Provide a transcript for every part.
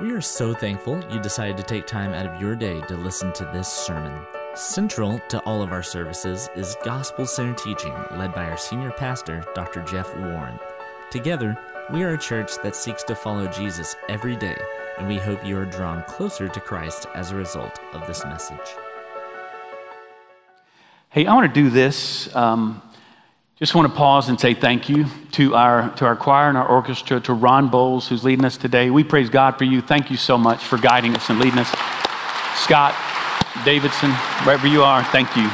We are so thankful you decided to take time out of your day to listen to this sermon. Central to all of our services is gospel centered teaching led by our senior pastor, Dr. Jeff Warren. Together, we are a church that seeks to follow Jesus every day, and we hope you are drawn closer to Christ as a result of this message. Hey, I want to do this. Um, just want to pause and say thank you to our, to our choir and our orchestra, to Ron Bowles, who's leading us today. We praise God for you. Thank you so much for guiding us and leading us. Scott Davidson, wherever you are, thank you.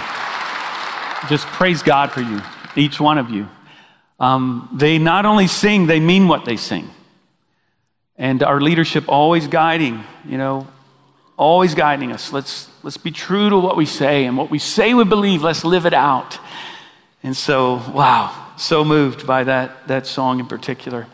Just praise God for you, each one of you. Um, they not only sing, they mean what they sing. And our leadership always guiding, you know, always guiding us. Let's, let's be true to what we say, and what we say we believe, let's live it out. And so, wow, so moved by that, that song in particular.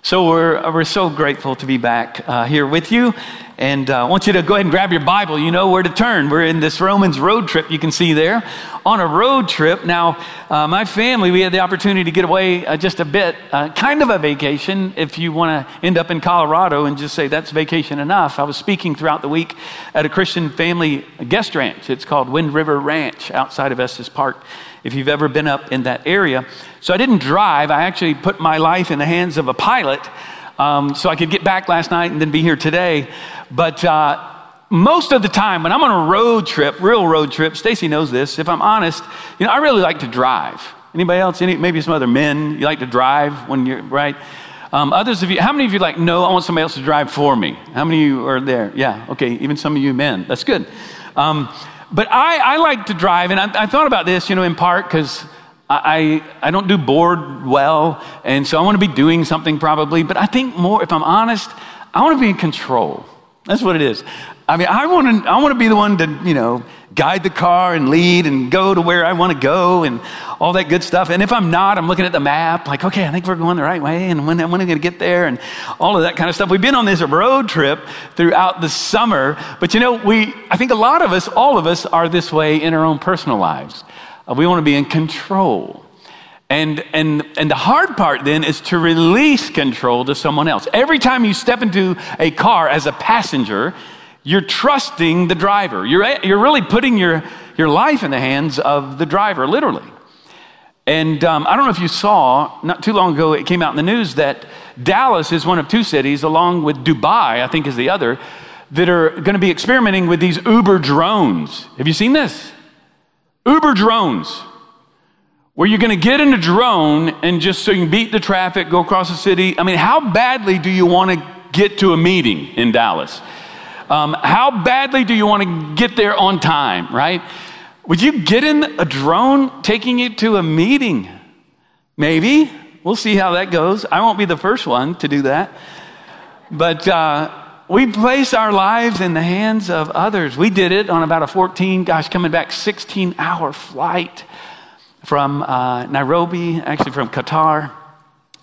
So we're, we're so grateful to be back uh, here with you. And uh, I want you to go ahead and grab your Bible. You know where to turn. We're in this Romans road trip you can see there. On a road trip. Now, uh, my family, we had the opportunity to get away uh, just a bit, uh, kind of a vacation. If you want to end up in Colorado and just say that's vacation enough. I was speaking throughout the week at a Christian family guest ranch. It's called Wind River Ranch outside of Estes Park if you've ever been up in that area. So I didn't drive. I actually put my life in the hands of a pilot um, so I could get back last night and then be here today. But uh, most of the time when I'm on a road trip, real road trip, Stacy knows this. If I'm honest, you know, I really like to drive. Anybody else? Any, maybe some other men. You like to drive when you're right. Um, others of you, how many of you like, no, I want somebody else to drive for me? How many of you are there? Yeah, okay, even some of you men. That's good. Um, but I, I like to drive, and I, I thought about this, you know, in part because I, I don't do bored well, and so I want to be doing something probably, but I think more, if I'm honest, I want to be in control. That's what it is. I mean, I want to, I want to be the one to, you know, guide the car and lead and go to where I want to go and all that good stuff. And if I'm not, I'm looking at the map, like, okay, I think we're going the right way, and when, when am I going to get there, and all of that kind of stuff. We've been on this road trip throughout the summer, but you know, we, I think a lot of us, all of us, are this way in our own personal lives. Uh, we want to be in control. And, and, and the hard part then is to release control to someone else. Every time you step into a car as a passenger, you're trusting the driver. You're, you're really putting your, your life in the hands of the driver, literally. And um, I don't know if you saw, not too long ago, it came out in the news that Dallas is one of two cities, along with Dubai, I think is the other, that are going to be experimenting with these Uber drones. Have you seen this? Uber drones, where you're going to get in a drone and just so you can beat the traffic, go across the city. I mean, how badly do you want to get to a meeting in Dallas? Um, how badly do you want to get there on time, right? Would you get in a drone taking you to a meeting? Maybe. We'll see how that goes. I won't be the first one to do that. But uh, we place our lives in the hands of others. We did it on about a 14, gosh, coming back 16 hour flight from uh, Nairobi, actually from Qatar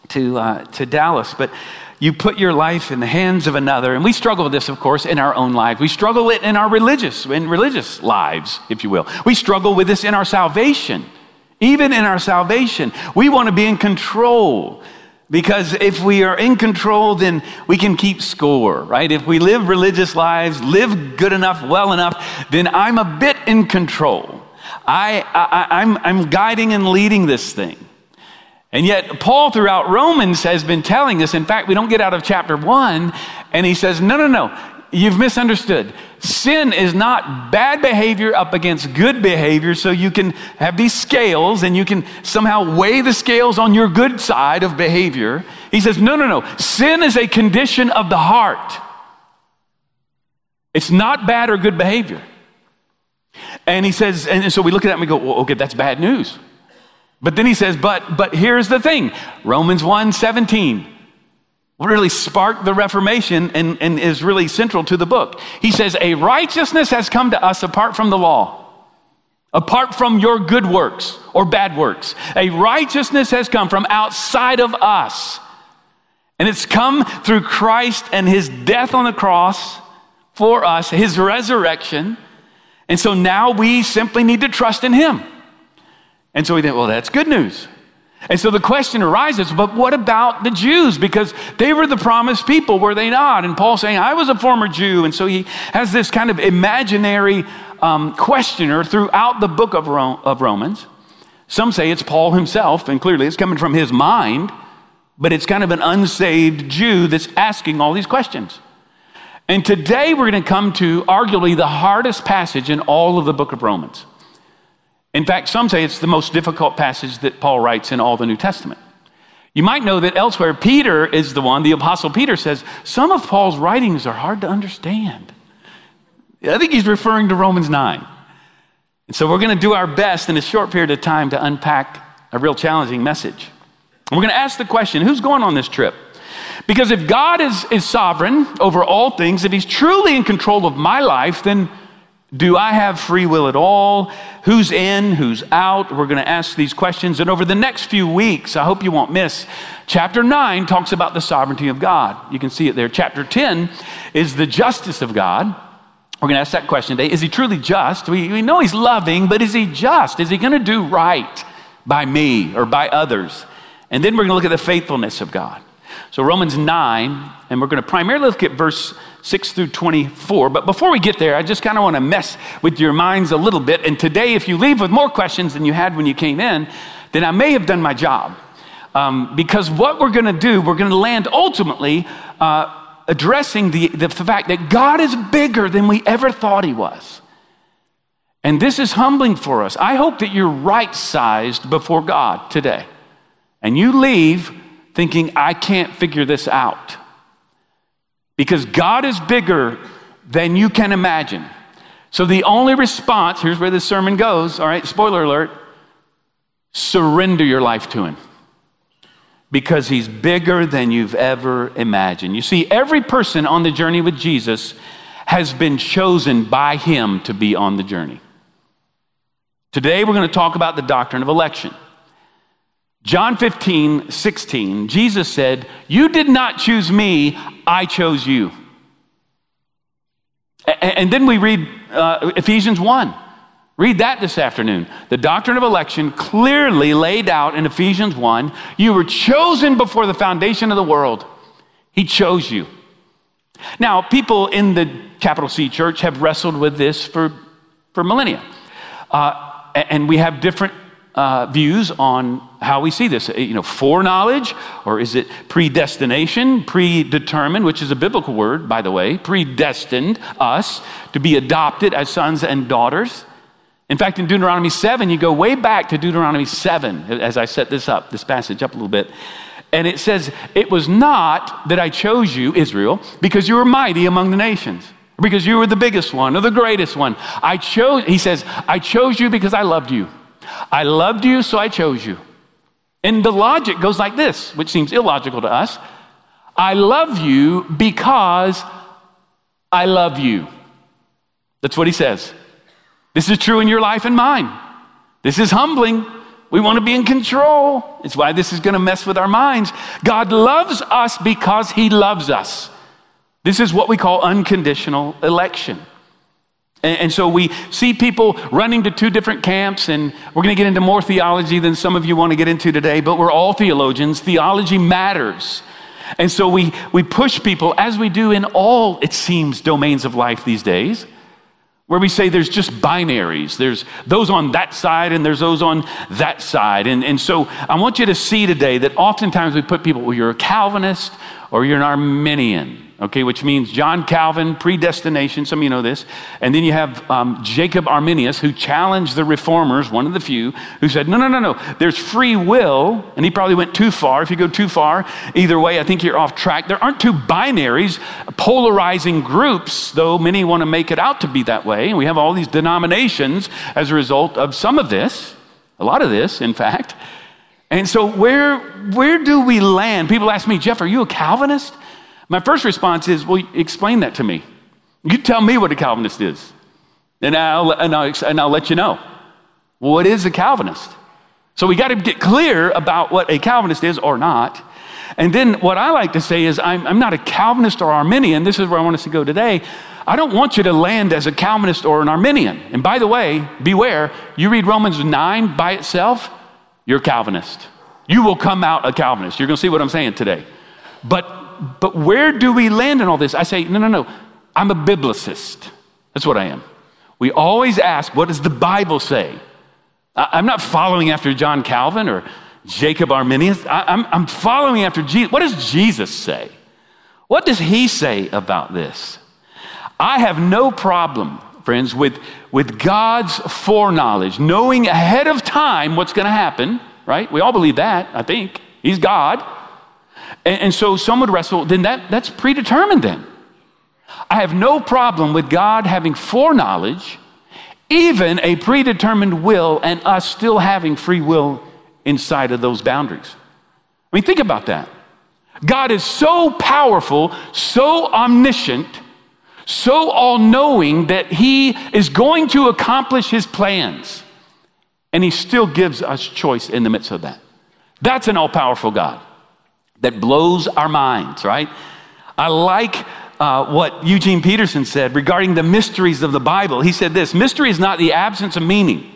to, uh, to Dallas. But you put your life in the hands of another. And we struggle with this, of course, in our own lives. We struggle it in our religious, in religious lives, if you will. We struggle with this in our salvation. Even in our salvation, we want to be in control. Because if we are in control, then we can keep score, right? If we live religious lives, live good enough, well enough, then I'm a bit in control. I, I, I'm, I'm guiding and leading this thing. And yet, Paul throughout Romans has been telling us, in fact, we don't get out of chapter one, and he says, no, no, no, you've misunderstood. Sin is not bad behavior up against good behavior, so you can have these scales and you can somehow weigh the scales on your good side of behavior. He says, no, no, no. Sin is a condition of the heart, it's not bad or good behavior. And he says, and so we look at that and we go, well, okay, that's bad news. But then he says, but, but here's the thing Romans 1 17 really sparked the Reformation and, and is really central to the book. He says, A righteousness has come to us apart from the law, apart from your good works or bad works. A righteousness has come from outside of us. And it's come through Christ and his death on the cross for us, his resurrection. And so now we simply need to trust in him. And so we think, well, that's good news. And so the question arises, but what about the Jews? Because they were the promised people, were they not? And Paul's saying, I was a former Jew. And so he has this kind of imaginary um, questioner throughout the book of, Ro- of Romans. Some say it's Paul himself, and clearly it's coming from his mind, but it's kind of an unsaved Jew that's asking all these questions. And today we're going to come to arguably the hardest passage in all of the book of Romans. In fact, some say it's the most difficult passage that Paul writes in all the New Testament. You might know that elsewhere, Peter is the one, the Apostle Peter says, some of Paul's writings are hard to understand. I think he's referring to Romans 9. And so we're going to do our best in a short period of time to unpack a real challenging message. we're going to ask the question who's going on this trip? Because if God is, is sovereign over all things, if He's truly in control of my life, then do I have free will at all? Who's in? Who's out? We're going to ask these questions. And over the next few weeks, I hope you won't miss, chapter 9 talks about the sovereignty of God. You can see it there. Chapter 10 is the justice of God. We're going to ask that question today. Is he truly just? We, we know he's loving, but is he just? Is he going to do right by me or by others? And then we're going to look at the faithfulness of God. So, Romans 9, and we're going to primarily look at verse 6 through 24. But before we get there, I just kind of want to mess with your minds a little bit. And today, if you leave with more questions than you had when you came in, then I may have done my job. Um, because what we're going to do, we're going to land ultimately uh, addressing the, the fact that God is bigger than we ever thought He was. And this is humbling for us. I hope that you're right sized before God today. And you leave thinking, I can't figure this out. Because God is bigger than you can imagine. So the only response, here's where this sermon goes, all right, spoiler alert surrender your life to Him. Because He's bigger than you've ever imagined. You see, every person on the journey with Jesus has been chosen by Him to be on the journey. Today, we're going to talk about the doctrine of election. John 15, 16, Jesus said, You did not choose me, I chose you. And then we read uh, Ephesians 1. Read that this afternoon. The doctrine of election clearly laid out in Ephesians 1. You were chosen before the foundation of the world. He chose you. Now, people in the capital C church have wrestled with this for, for millennia. Uh, and we have different uh, views on how we see this. Uh, you know, foreknowledge, or is it predestination, predetermined, which is a biblical word, by the way, predestined us to be adopted as sons and daughters. In fact, in Deuteronomy 7, you go way back to Deuteronomy 7 as I set this up, this passage up a little bit. And it says, It was not that I chose you, Israel, because you were mighty among the nations, because you were the biggest one or the greatest one. I chose, he says, I chose you because I loved you. I loved you, so I chose you. And the logic goes like this, which seems illogical to us I love you because I love you. That's what he says. This is true in your life and mine. This is humbling. We want to be in control. It's why this is going to mess with our minds. God loves us because he loves us. This is what we call unconditional election. And, so we see people running to two different camps, and we're going to get into more theology than some of you want to get into today, but we're all theologians. Theology matters. And so we, we push people, as we do in all, it seems, domains of life these days, where we say there's just binaries. There's those on that side and there's those on that side. And, and so I want you to see today that oftentimes we put people, well, you're a Calvinist or you're an Arminian okay, which means John Calvin, predestination, some of you know this. And then you have um, Jacob Arminius, who challenged the reformers, one of the few, who said, no, no, no, no, there's free will. And he probably went too far. If you go too far, either way, I think you're off track. There aren't two binaries, polarizing groups, though many want to make it out to be that way. And we have all these denominations as a result of some of this, a lot of this, in fact. And so, where, where do we land? People ask me, Jeff, are you a Calvinist? My first response is, well, explain that to me. You tell me what a Calvinist is, and I'll, and I'll, and I'll let you know. What is a Calvinist? So we got to get clear about what a Calvinist is or not. And then what I like to say is, I'm, I'm not a Calvinist or Arminian. This is where I want us to go today. I don't want you to land as a Calvinist or an Arminian. And by the way, beware, you read Romans 9 by itself, you're Calvinist. You will come out a Calvinist. You're going to see what I'm saying today. But, but where do we land in all this? I say, no, no, no. I'm a biblicist. That's what I am. We always ask, what does the Bible say? I'm not following after John Calvin or Jacob Arminius. I'm, I'm following after Jesus. What does Jesus say? What does he say about this? I have no problem, friends, with, with God's foreknowledge, knowing ahead of time what's going to happen, right? We all believe that, I think. He's God. And, and so some would wrestle, then that, that's predetermined then. I have no problem with God having foreknowledge, even a predetermined will, and us still having free will inside of those boundaries. I mean, think about that. God is so powerful, so omniscient, so all knowing that He is going to accomplish His plans. And He still gives us choice in the midst of that. That's an all powerful God that blows our minds, right? I like uh, what Eugene Peterson said regarding the mysteries of the Bible. He said this mystery is not the absence of meaning,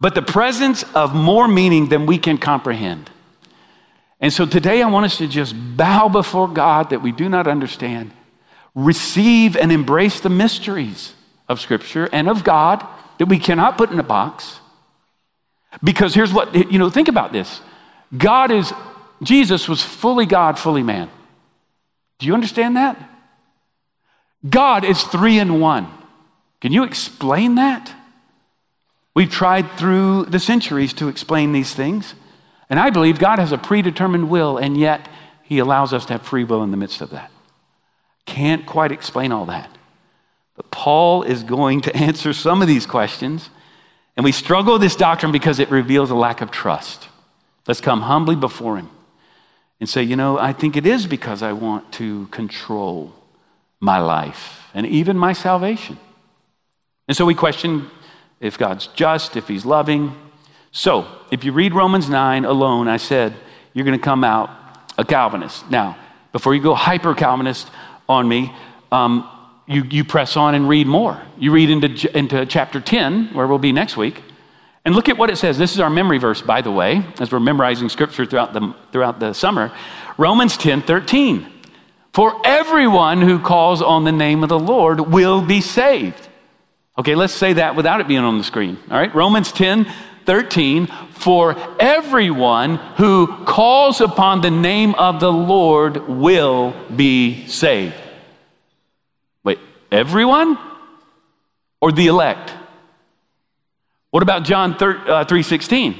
but the presence of more meaning than we can comprehend. And so today I want us to just bow before God that we do not understand, receive and embrace the mysteries of Scripture and of God that we cannot put in a box. Because here's what, you know, think about this God is, Jesus was fully God, fully man. Do you understand that? God is three in one. Can you explain that? We've tried through the centuries to explain these things. And I believe God has a predetermined will, and yet He allows us to have free will in the midst of that. Can't quite explain all that. But Paul is going to answer some of these questions. And we struggle with this doctrine because it reveals a lack of trust. Let's come humbly before Him and say, you know, I think it is because I want to control my life and even my salvation. And so we question if God's just, if He's loving. So, if you read Romans 9 alone, I said you're going to come out a Calvinist. Now, before you go hyper Calvinist on me, um, you, you press on and read more. You read into, into chapter 10, where we'll be next week, and look at what it says. This is our memory verse, by the way, as we're memorizing scripture throughout the, throughout the summer. Romans 10 13. For everyone who calls on the name of the Lord will be saved. Okay, let's say that without it being on the screen. All right, Romans 10 13. For everyone who calls upon the name of the Lord will be saved. Wait, everyone? Or the elect? What about John 3, uh, 3:16?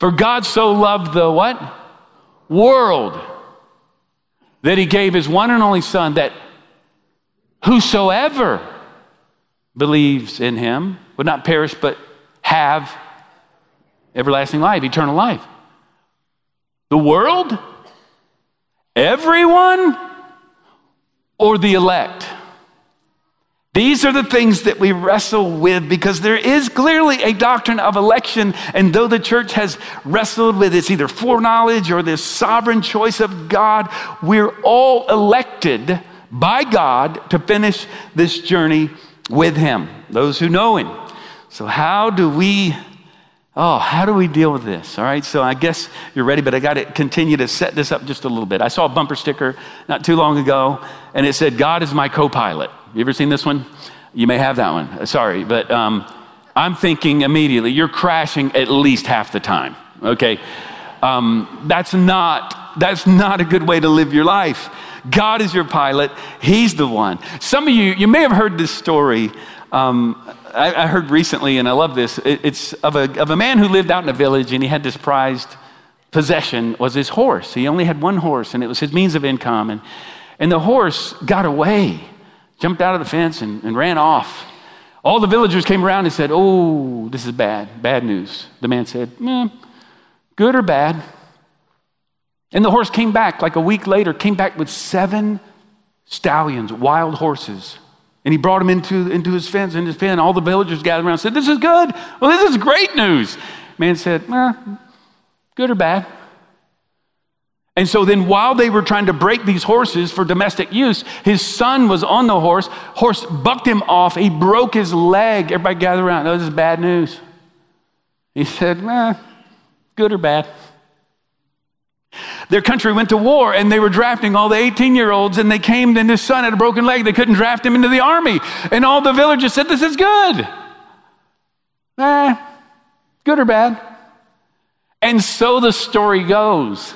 For God so loved the what? World that he gave his one and only Son, that whosoever believes in him would not perish but have everlasting life, eternal life. The world? Everyone? Or the elect? These are the things that we wrestle with because there is clearly a doctrine of election. And though the church has wrestled with its either foreknowledge or this sovereign choice of God, we're all elected by God to finish this journey with Him, those who know Him. So, how do we Oh, how do we deal with this? All right, so I guess you're ready, but I got to continue to set this up just a little bit. I saw a bumper sticker not too long ago, and it said, God is my co pilot. You ever seen this one? You may have that one. Sorry, but um, I'm thinking immediately, you're crashing at least half the time, okay? Um, that's, not, that's not a good way to live your life. God is your pilot, He's the one. Some of you, you may have heard this story. Um, I, I, heard recently, and I love this. It, it's of a, of a man who lived out in a village, and he had this prized possession was his horse. He only had one horse, and it was his means of income. And, and the horse got away, jumped out of the fence, and, and ran off. All the villagers came around and said, Oh, this is bad, bad news. The man said, eh, Good or bad? And the horse came back like a week later, came back with seven stallions, wild horses. And he brought him into, into his fence, in his pen. All the villagers gathered around and said, This is good. Well, this is great news. Man said, eh, Good or bad? And so then, while they were trying to break these horses for domestic use, his son was on the horse. Horse bucked him off. He broke his leg. Everybody gathered around. Oh, this is bad news. He said, eh, Good or bad? Their country went to war and they were drafting all the 18 year olds and they came and his son had a broken leg. They couldn't draft him into the army. And all the villagers said, This is good. Eh, good or bad. And so the story goes.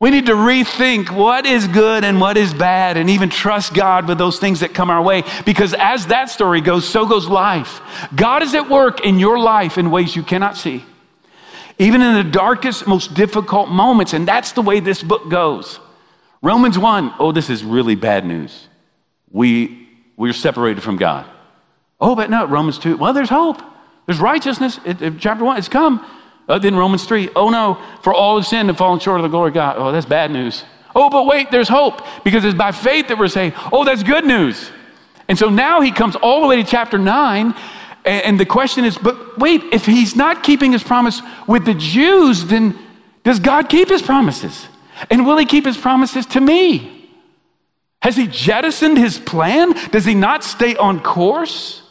We need to rethink what is good and what is bad and even trust God with those things that come our way because as that story goes, so goes life. God is at work in your life in ways you cannot see, even in the darkest, most difficult moments. And that's the way this book goes. Romans 1, oh, this is really bad news. We, we're separated from God. Oh, but no, Romans 2, well, there's hope. There's righteousness. It, it, chapter 1, it's come. Uh, then Romans 3, oh no, for all have sinned and fallen short of the glory of God. Oh, that's bad news. Oh, but wait, there's hope because it's by faith that we're saying, oh, that's good news. And so now he comes all the way to chapter 9, and, and the question is, but wait, if he's not keeping his promise with the Jews, then does God keep his promises? And will he keep his promises to me? Has he jettisoned his plan? Does he not stay on course?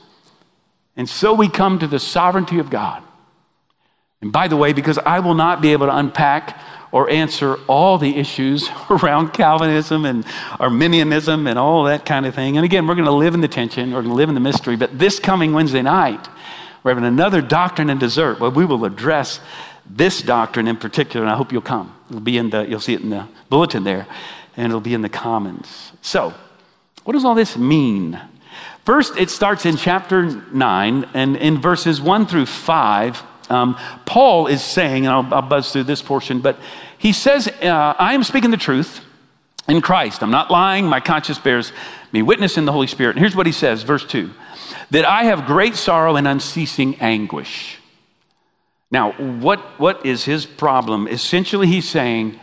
And so we come to the sovereignty of God. And by the way, because I will not be able to unpack or answer all the issues around Calvinism and Arminianism and all that kind of thing. And again, we're going to live in the tension, we're going to live in the mystery. But this coming Wednesday night, we're having another doctrine and dessert where we will address this doctrine in particular, and I hope you'll come. It'll be in the, you'll see it in the bulletin there, and it'll be in the Commons. So, what does all this mean? First, it starts in chapter 9, and in verses 1 through 5, um, Paul is saying, and I'll, I'll, buzz through this portion, but he says, uh, I am speaking the truth in Christ. I'm not lying. My conscience bears me witness in the Holy Spirit. And here's what he says, verse 2 that I have great sorrow and unceasing anguish. Now, what, what is his problem? Essentially, he's saying,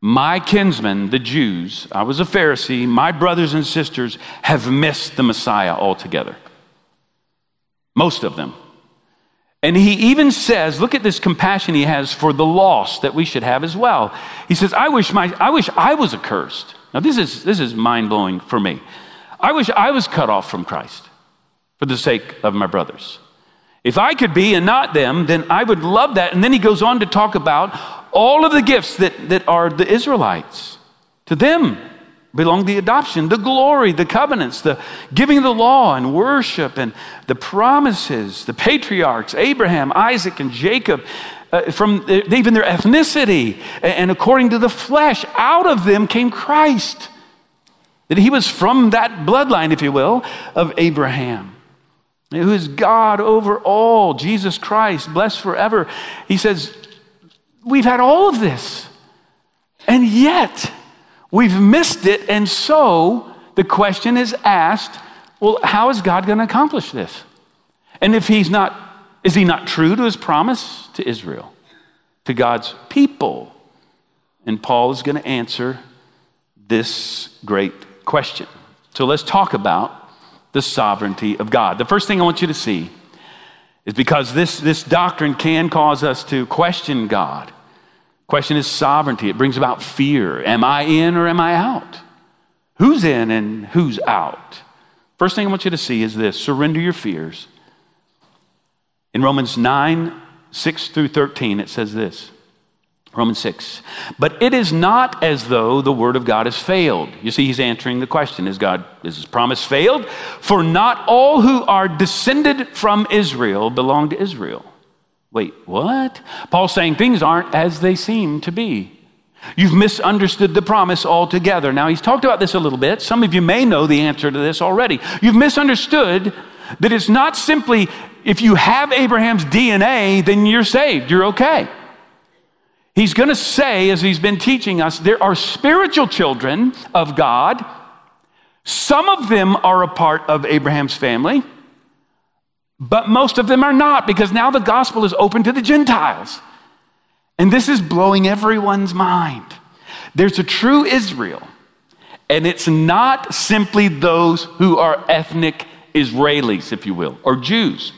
My kinsmen, the Jews, I was a Pharisee, my brothers and sisters have missed the Messiah altogether. Most of them. And he even says, look at this compassion he has for the lost that we should have as well. He says, I wish, my, I, wish I was accursed. Now, this is, this is mind blowing for me. I wish I was cut off from Christ for the sake of my brothers. If I could be and not them, then I would love that. And then he goes on to talk about all of the gifts that, that are the Israelites. To them, belong the adoption, the glory, the covenants, the giving of the law and worship and the promises, the patriarchs, Abraham, Isaac, and Jacob, uh, from even their ethnicity and according to the flesh, out of them came Christ. That he was from that bloodline, if you will, of Abraham, who is God over all, Jesus Christ, blessed forever. He says, We've had all of this, and yet, We've missed it, and so the question is asked well, how is God going to accomplish this? And if he's not, is he not true to his promise to Israel, to God's people? And Paul is going to answer this great question. So let's talk about the sovereignty of God. The first thing I want you to see is because this, this doctrine can cause us to question God. Question is sovereignty. It brings about fear. Am I in or am I out? Who's in and who's out? First thing I want you to see is this surrender your fears. In Romans 9, 6 through 13, it says this Romans 6. But it is not as though the word of God has failed. You see, he's answering the question Is God, is his promise failed? For not all who are descended from Israel belong to Israel. Wait, what? Paul's saying things aren't as they seem to be. You've misunderstood the promise altogether. Now, he's talked about this a little bit. Some of you may know the answer to this already. You've misunderstood that it's not simply if you have Abraham's DNA, then you're saved, you're okay. He's going to say, as he's been teaching us, there are spiritual children of God. Some of them are a part of Abraham's family. But most of them are not because now the gospel is open to the Gentiles. And this is blowing everyone's mind. There's a true Israel, and it's not simply those who are ethnic Israelis, if you will, or Jews.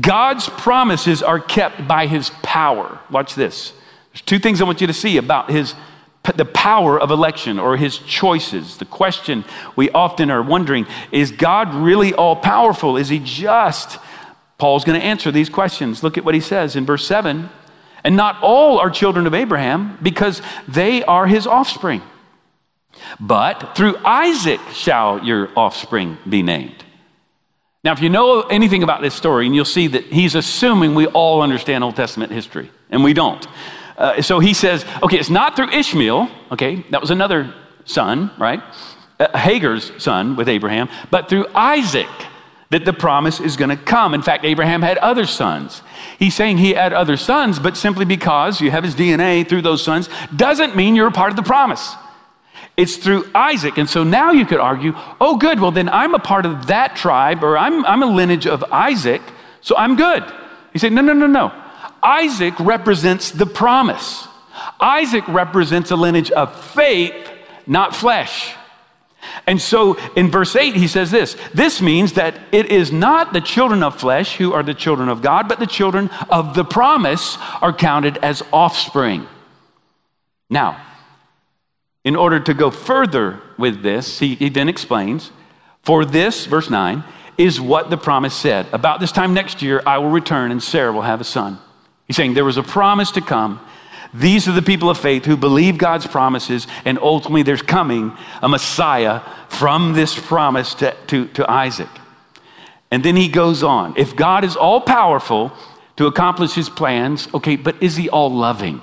God's promises are kept by his power. Watch this. There's two things I want you to see about his the power of election or his choices. The question we often are wondering is God really all powerful? Is he just? Paul's going to answer these questions. Look at what he says in verse 7 And not all are children of Abraham because they are his offspring. But through Isaac shall your offspring be named. Now, if you know anything about this story, and you'll see that he's assuming we all understand Old Testament history, and we don't. Uh, so he says, okay, it's not through Ishmael, okay, that was another son, right? Uh, Hagar's son with Abraham, but through Isaac that the promise is going to come. In fact, Abraham had other sons. He's saying he had other sons, but simply because you have his DNA through those sons doesn't mean you're a part of the promise. It's through Isaac. And so now you could argue, oh, good, well, then I'm a part of that tribe, or I'm, I'm a lineage of Isaac, so I'm good. He said, no, no, no, no. Isaac represents the promise. Isaac represents a lineage of faith, not flesh. And so in verse 8, he says this this means that it is not the children of flesh who are the children of God, but the children of the promise are counted as offspring. Now, in order to go further with this, he, he then explains, for this, verse 9, is what the promise said. About this time next year, I will return and Sarah will have a son. He's saying there was a promise to come these are the people of faith who believe God's promises, and ultimately there's coming a Messiah from this promise to, to, to Isaac. And then he goes on. If God is all powerful to accomplish his plans, okay, but is he all loving?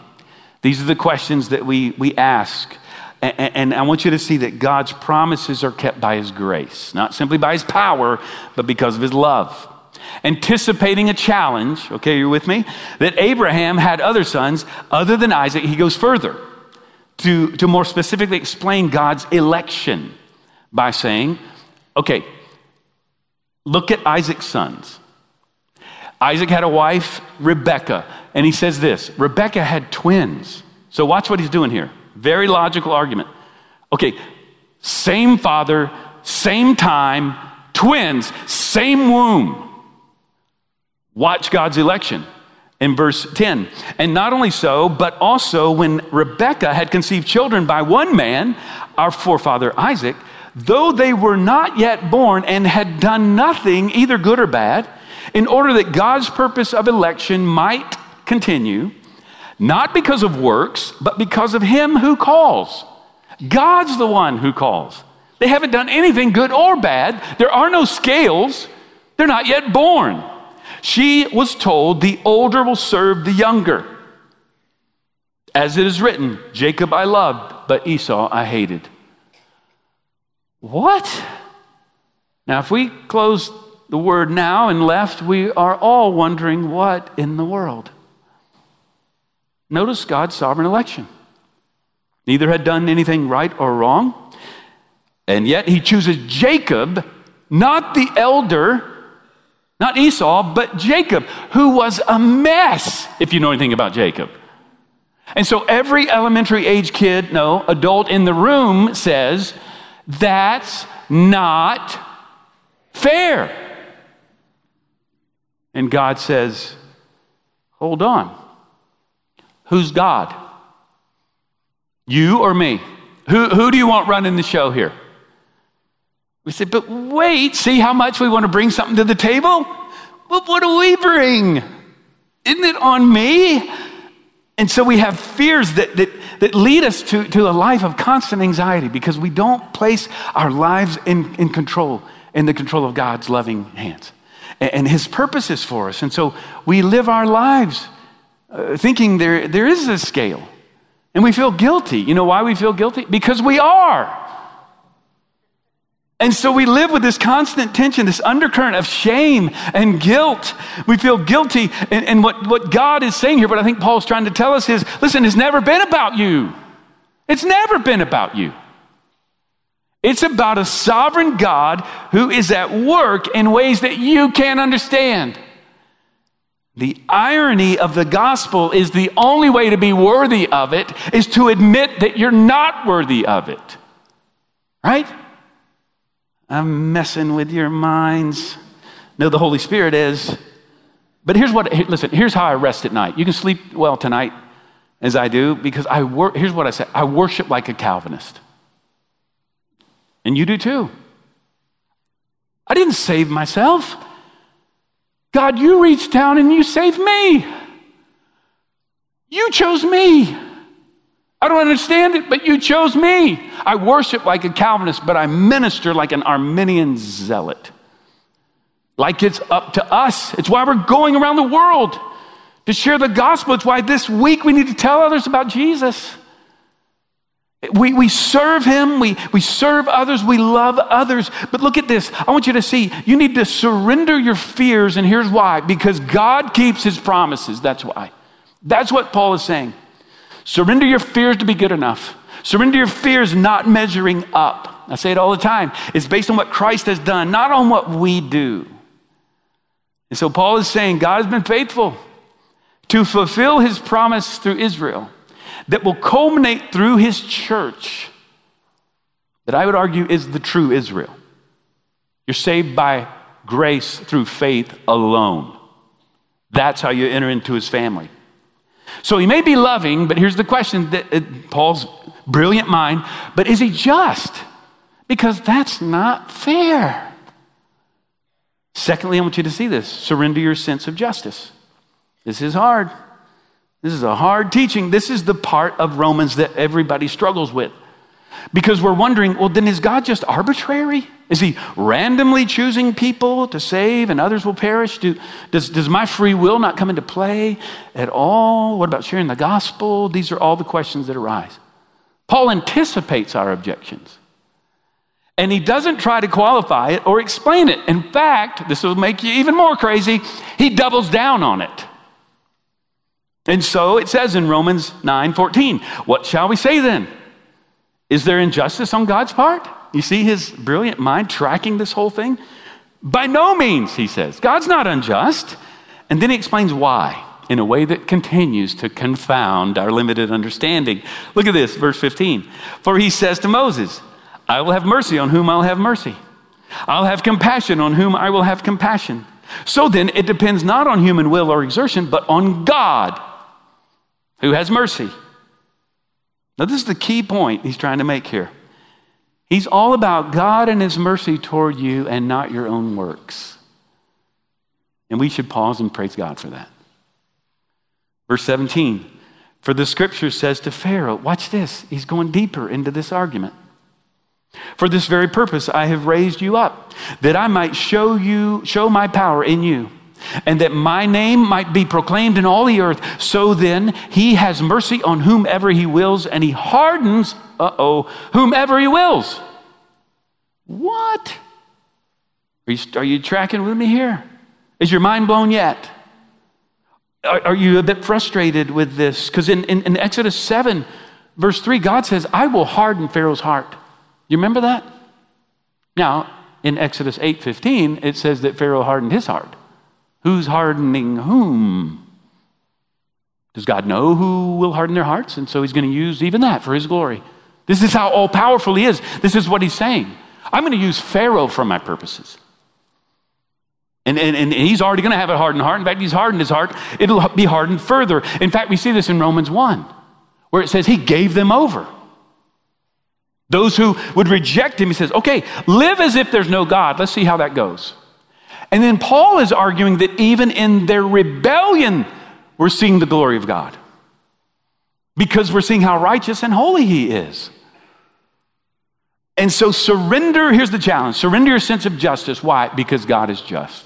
These are the questions that we, we ask. And, and I want you to see that God's promises are kept by his grace, not simply by his power, but because of his love anticipating a challenge, okay, you're with me, that Abraham had other sons other than Isaac. He goes further to, to more specifically explain God's election by saying, okay, look at Isaac's sons. Isaac had a wife, Rebecca, and he says this Rebecca had twins. So watch what he's doing here. Very logical argument. Okay, same father, same time, twins, same womb. Watch God's election in verse 10. And not only so, but also when Rebekah had conceived children by one man, our forefather Isaac, though they were not yet born and had done nothing, either good or bad, in order that God's purpose of election might continue, not because of works, but because of him who calls. God's the one who calls. They haven't done anything good or bad. There are no scales. They're not yet born. She was told, The older will serve the younger. As it is written, Jacob I loved, but Esau I hated. What? Now, if we close the word now and left, we are all wondering what in the world? Notice God's sovereign election. Neither had done anything right or wrong, and yet he chooses Jacob, not the elder, not Esau, but Jacob, who was a mess, if you know anything about Jacob. And so every elementary age kid, no, adult in the room says, that's not fair. And God says, hold on. Who's God? You or me? Who, who do you want running the show here? We said, but wait, see how much we want to bring something to the table? But what do we bring? Isn't it on me? And so we have fears that, that, that lead us to, to a life of constant anxiety because we don't place our lives in, in control, in the control of God's loving hands and, and His purposes for us. And so we live our lives uh, thinking there, there is a scale. And we feel guilty. You know why we feel guilty? Because we are. And so we live with this constant tension, this undercurrent of shame and guilt. We feel guilty. And, and, what, what God is saying here, but I think Paul's trying to tell us is listen, it's never been about you. It's never been about you. It's about a sovereign God who is at work in ways that you can't understand. The irony of the gospel is the only way to be worthy of it is to admit that you're not worthy of it. Right? I'm messing with your minds. No, the Holy Spirit is. But here's what, listen, here's how I rest at night. You can sleep well tonight as I do because I work, here's what I say I worship like a Calvinist. And you do too. I didn't save myself. God, you reached down and you saved me. You chose me. I don't understand it, but you chose me. I worship like a Calvinist, but I minister like an Arminian zealot. Like it's up to us. It's why we're going around the world to share the gospel. It's why this week we need to tell others about Jesus. We, we serve him, we, we serve others, we love others. But look at this. I want you to see you need to surrender your fears, and here's why because God keeps his promises. That's why. That's what Paul is saying. Surrender your fears to be good enough. Surrender your fears not measuring up. I say it all the time. It's based on what Christ has done, not on what we do. And so Paul is saying God has been faithful to fulfill his promise through Israel that will culminate through his church, that I would argue is the true Israel. You're saved by grace through faith alone. That's how you enter into his family. So he may be loving, but here's the question that uh, Paul's brilliant mind, but is he just? Because that's not fair. Secondly, I want you to see this surrender your sense of justice. This is hard. This is a hard teaching. This is the part of Romans that everybody struggles with. Because we're wondering, well, then is God just arbitrary? Is he randomly choosing people to save and others will perish? Do, does, does my free will not come into play at all? What about sharing the gospel? These are all the questions that arise. Paul anticipates our objections. And he doesn't try to qualify it or explain it. In fact, this will make you even more crazy, he doubles down on it. And so it says in Romans 9 14, what shall we say then? Is there injustice on God's part? You see his brilliant mind tracking this whole thing? By no means, he says. God's not unjust. And then he explains why in a way that continues to confound our limited understanding. Look at this, verse 15. For he says to Moses, I will have mercy on whom I'll have mercy. I'll have compassion on whom I will have compassion. So then, it depends not on human will or exertion, but on God who has mercy. Now, this is the key point he's trying to make here. He's all about God and his mercy toward you and not your own works. And we should pause and praise God for that. Verse 17 For the scripture says to Pharaoh, watch this, he's going deeper into this argument. For this very purpose I have raised you up, that I might show you, show my power in you and that my name might be proclaimed in all the earth. So then, he has mercy on whomever he wills, and he hardens, uh oh, whomever he wills. What? Are you, are you tracking with me here? Is your mind blown yet? Are, are you a bit frustrated with this? Because in, in, in Exodus 7, verse 3, God says, I will harden Pharaoh's heart. You remember that? Now, in Exodus 8:15, it says that Pharaoh hardened his heart. Who's hardening whom? Does God know who will harden their hearts? And so he's going to use even that for his glory. This is how all powerful he is. This is what he's saying. I'm going to use Pharaoh for my purposes. And, and, and he's already going to have a hardened heart. In fact, he's hardened his heart. It'll be hardened further. In fact, we see this in Romans 1, where it says he gave them over. Those who would reject him, he says, okay, live as if there's no God. Let's see how that goes. And then Paul is arguing that even in their rebellion, we're seeing the glory of God because we're seeing how righteous and holy He is. And so, surrender here's the challenge surrender your sense of justice. Why? Because God is just.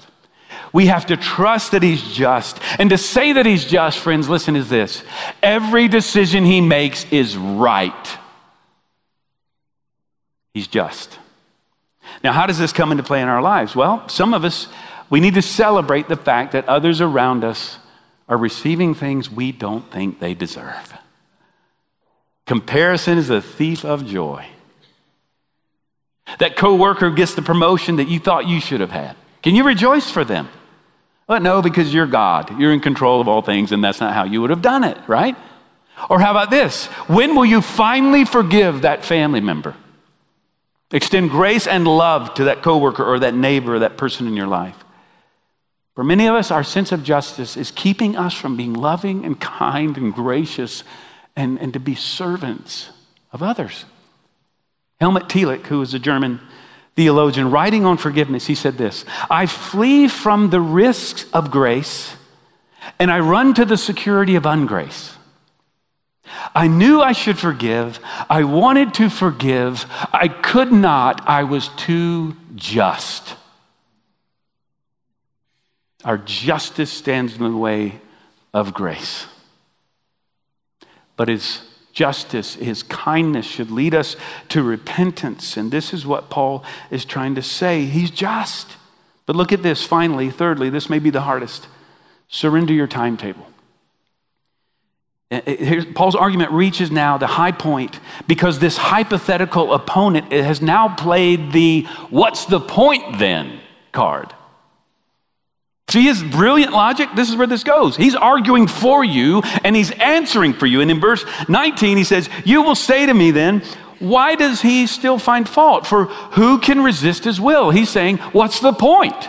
We have to trust that He's just. And to say that He's just, friends, listen, is this every decision He makes is right. He's just. Now, how does this come into play in our lives? Well, some of us, we need to celebrate the fact that others around us are receiving things we don't think they deserve. Comparison is a thief of joy. That coworker gets the promotion that you thought you should have had. Can you rejoice for them? Well, no, because you're God. You're in control of all things, and that's not how you would have done it, right? Or how about this? When will you finally forgive that family member? Extend grace and love to that coworker or that neighbor or that person in your life. For many of us, our sense of justice is keeping us from being loving and kind and gracious and, and to be servants of others. Helmut Thielicke, who was a German theologian, writing on forgiveness, he said this I flee from the risks of grace and I run to the security of ungrace. I knew I should forgive. I wanted to forgive. I could not. I was too just. Our justice stands in the way of grace. But his justice, his kindness should lead us to repentance. And this is what Paul is trying to say. He's just. But look at this finally, thirdly, this may be the hardest. Surrender your timetable. Uh, here's, Paul's argument reaches now the high point because this hypothetical opponent has now played the what's the point then card. See his brilliant logic? This is where this goes. He's arguing for you and he's answering for you. And in verse 19, he says, You will say to me then, why does he still find fault? For who can resist his will? He's saying, What's the point?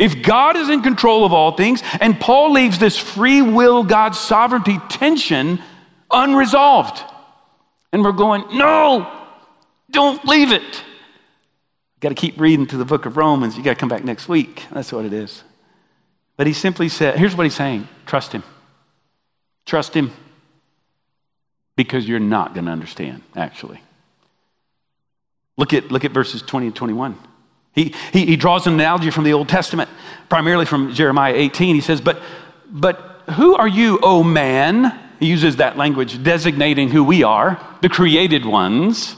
If God is in control of all things, and Paul leaves this free will, God's sovereignty tension unresolved. And we're going, No, don't leave it. Got to keep reading to the book of Romans. You got to come back next week. That's what it is. But he simply said, here's what he's saying trust him. Trust him because you're not going to understand, actually. Look at, look at verses 20 and 21. He, he, he draws an analogy from the Old Testament, primarily from Jeremiah 18. He says, But, but who are you, O man? He uses that language designating who we are, the created ones,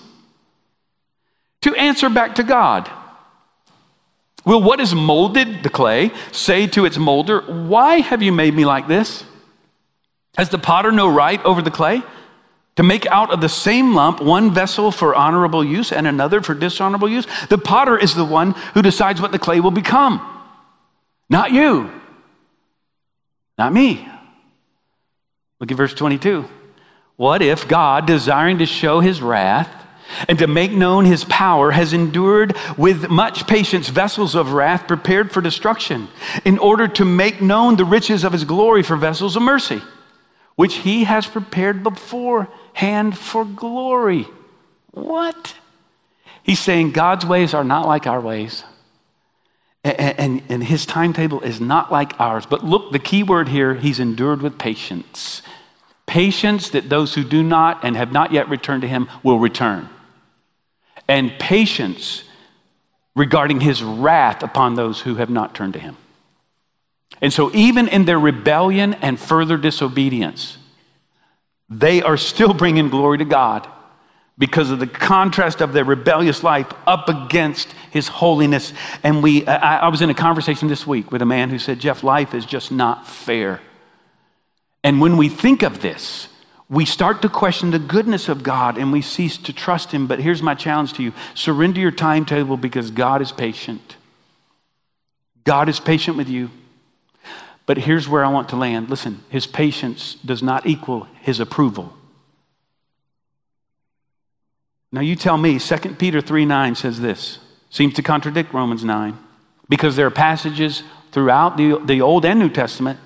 to answer back to God. Will what is molded, the clay, say to its molder, Why have you made me like this? Has the potter no right over the clay? To make out of the same lump one vessel for honorable use and another for dishonorable use? The potter is the one who decides what the clay will become, not you, not me. Look at verse 22. What if God, desiring to show his wrath, and to make known his power has endured with much patience vessels of wrath prepared for destruction, in order to make known the riches of his glory for vessels of mercy, which he has prepared beforehand for glory. What? He's saying God's ways are not like our ways. And, and, and, his timetable is not like ours. But look, the key word here, he's endured with patience. Patience that those who do not and have not yet returned to him will return and patience regarding his wrath upon those who have not turned to him. And so, even in their rebellion and further disobedience, they are still bringing glory to God because of the contrast of their rebellious life up against his holiness. And we, I, I was in a conversation this week with a man who said, Jeff, life is just not fair. And when we think of this, we start to question the goodness of God and we cease to trust Him. But here's my challenge to you surrender your timetable because God is patient. God is patient with you. But here's where I want to land. Listen, His patience does not equal His approval. Now you tell me, 2 Peter 3 9 says this. Seems to contradict Romans 9 because there are passages throughout the, the Old and New Testament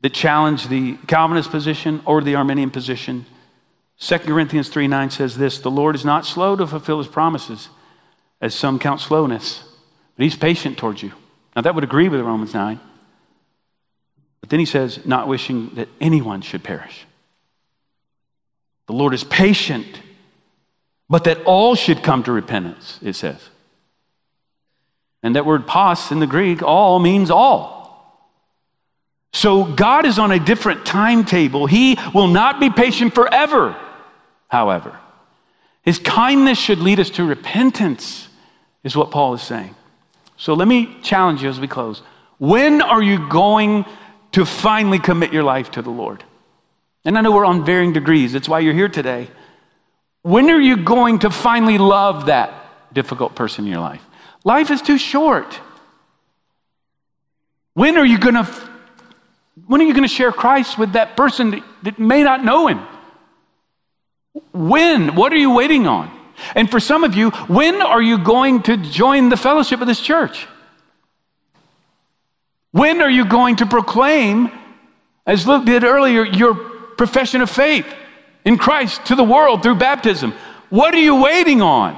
that challenge the Calvinist position or the Arminian position. 2 Corinthians 3 9 says this The Lord is not slow to fulfill his promises, as some count slowness, but he's patient towards you. Now, that would agree with Romans 9. But then he says, Not wishing that anyone should perish. The Lord is patient, but that all should come to repentance, it says. And that word pas in the Greek, all means all. So God is on a different timetable. He will not be patient forever, however. His kindness should lead us to repentance, is what Paul is saying. So let me challenge you as we close. When are you going to finally commit your life to the Lord? And I know we're on varying degrees, that's why you're here today. When are you going to finally love that difficult person in your life? Life is too short. When are you going to when are you going to share Christ with that person that, that may not know him? When? What are you waiting on? And for some of you, when are you going to join the fellowship of this church? When are you going to proclaim, as Luke did earlier, your profession of faith in Christ to the world through baptism? What are you waiting on?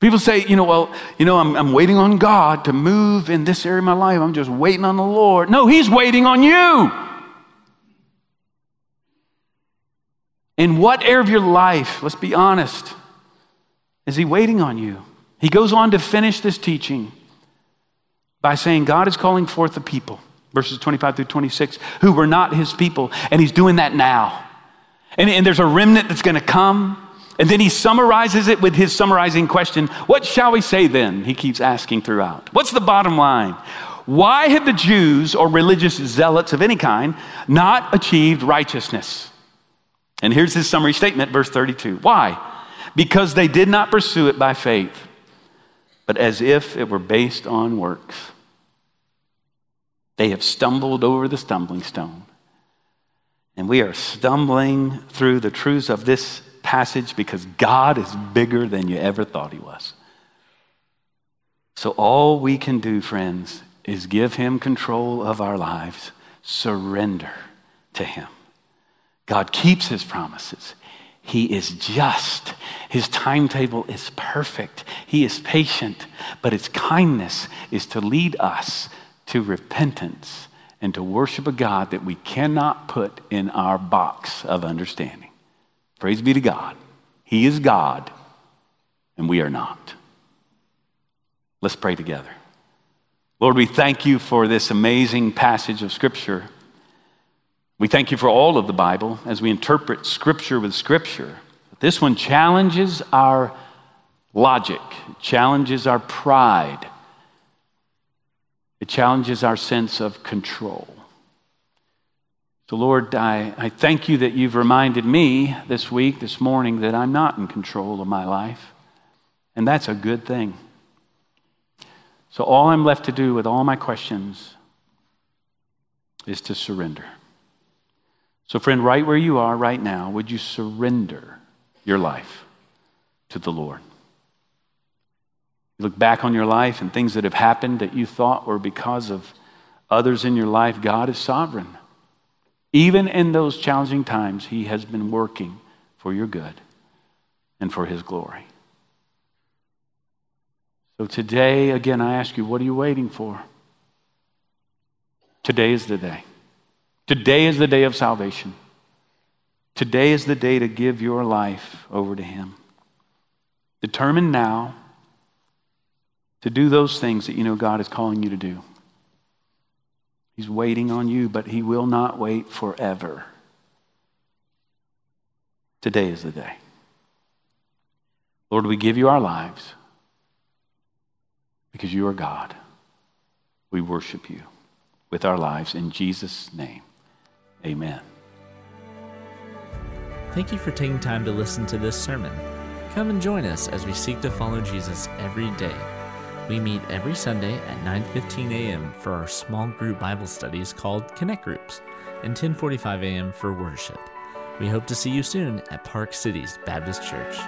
People say, you know, well, you know, I'm, I'm waiting on God to move in this area of my life. I'm just waiting on the Lord. No, He's waiting on you. In what area of your life, let's be honest, is He waiting on you? He goes on to finish this teaching by saying, God is calling forth the people, verses 25 through 26, who were not His people, and He's doing that now. And, and there's a remnant that's going to come. And then he summarizes it with his summarizing question What shall we say then? He keeps asking throughout. What's the bottom line? Why have the Jews or religious zealots of any kind not achieved righteousness? And here's his summary statement, verse 32. Why? Because they did not pursue it by faith, but as if it were based on works. They have stumbled over the stumbling stone. And we are stumbling through the truths of this passage because God is bigger than you ever thought He was. So, all we can do, friends, is give Him control of our lives, surrender to Him. God keeps His promises. He is just. His timetable is perfect. He is patient, but His kindness is to lead us to repentance and to worship a God that we cannot put in our box of understanding. Praise be to God. He is God, and we are not. Let's pray together. Lord, we thank you for this amazing passage of Scripture. We thank you for all of the Bible as we interpret Scripture with Scripture. This one challenges our logic, challenges our pride, it challenges our sense of control. So, Lord, I, I thank you that you've reminded me this week, this morning, that I'm not in control of my life. And that's a good thing. So, all I'm left to do with all my questions is to surrender. So, friend, right where you are right now, would you surrender your life to the Lord? Look back on your life and things that have happened that you thought were because of others in your life, God is sovereign. Even in those challenging times, He has been working for your good and for His glory. So today, again, I ask you, what are you waiting for? Today is the day. Today is the day of salvation. Today is the day to give your life over to Him. Determine now to do those things that you know God is calling you to do. He's waiting on you, but He will not wait forever. Today is the day. Lord, we give you our lives because you are God. We worship you with our lives in Jesus' name. Amen. Thank you for taking time to listen to this sermon. Come and join us as we seek to follow Jesus every day. We meet every Sunday at 9:15 a.m. for our small group Bible studies called Connect Groups and 10:45 a.m. for worship. We hope to see you soon at Park Cities Baptist Church.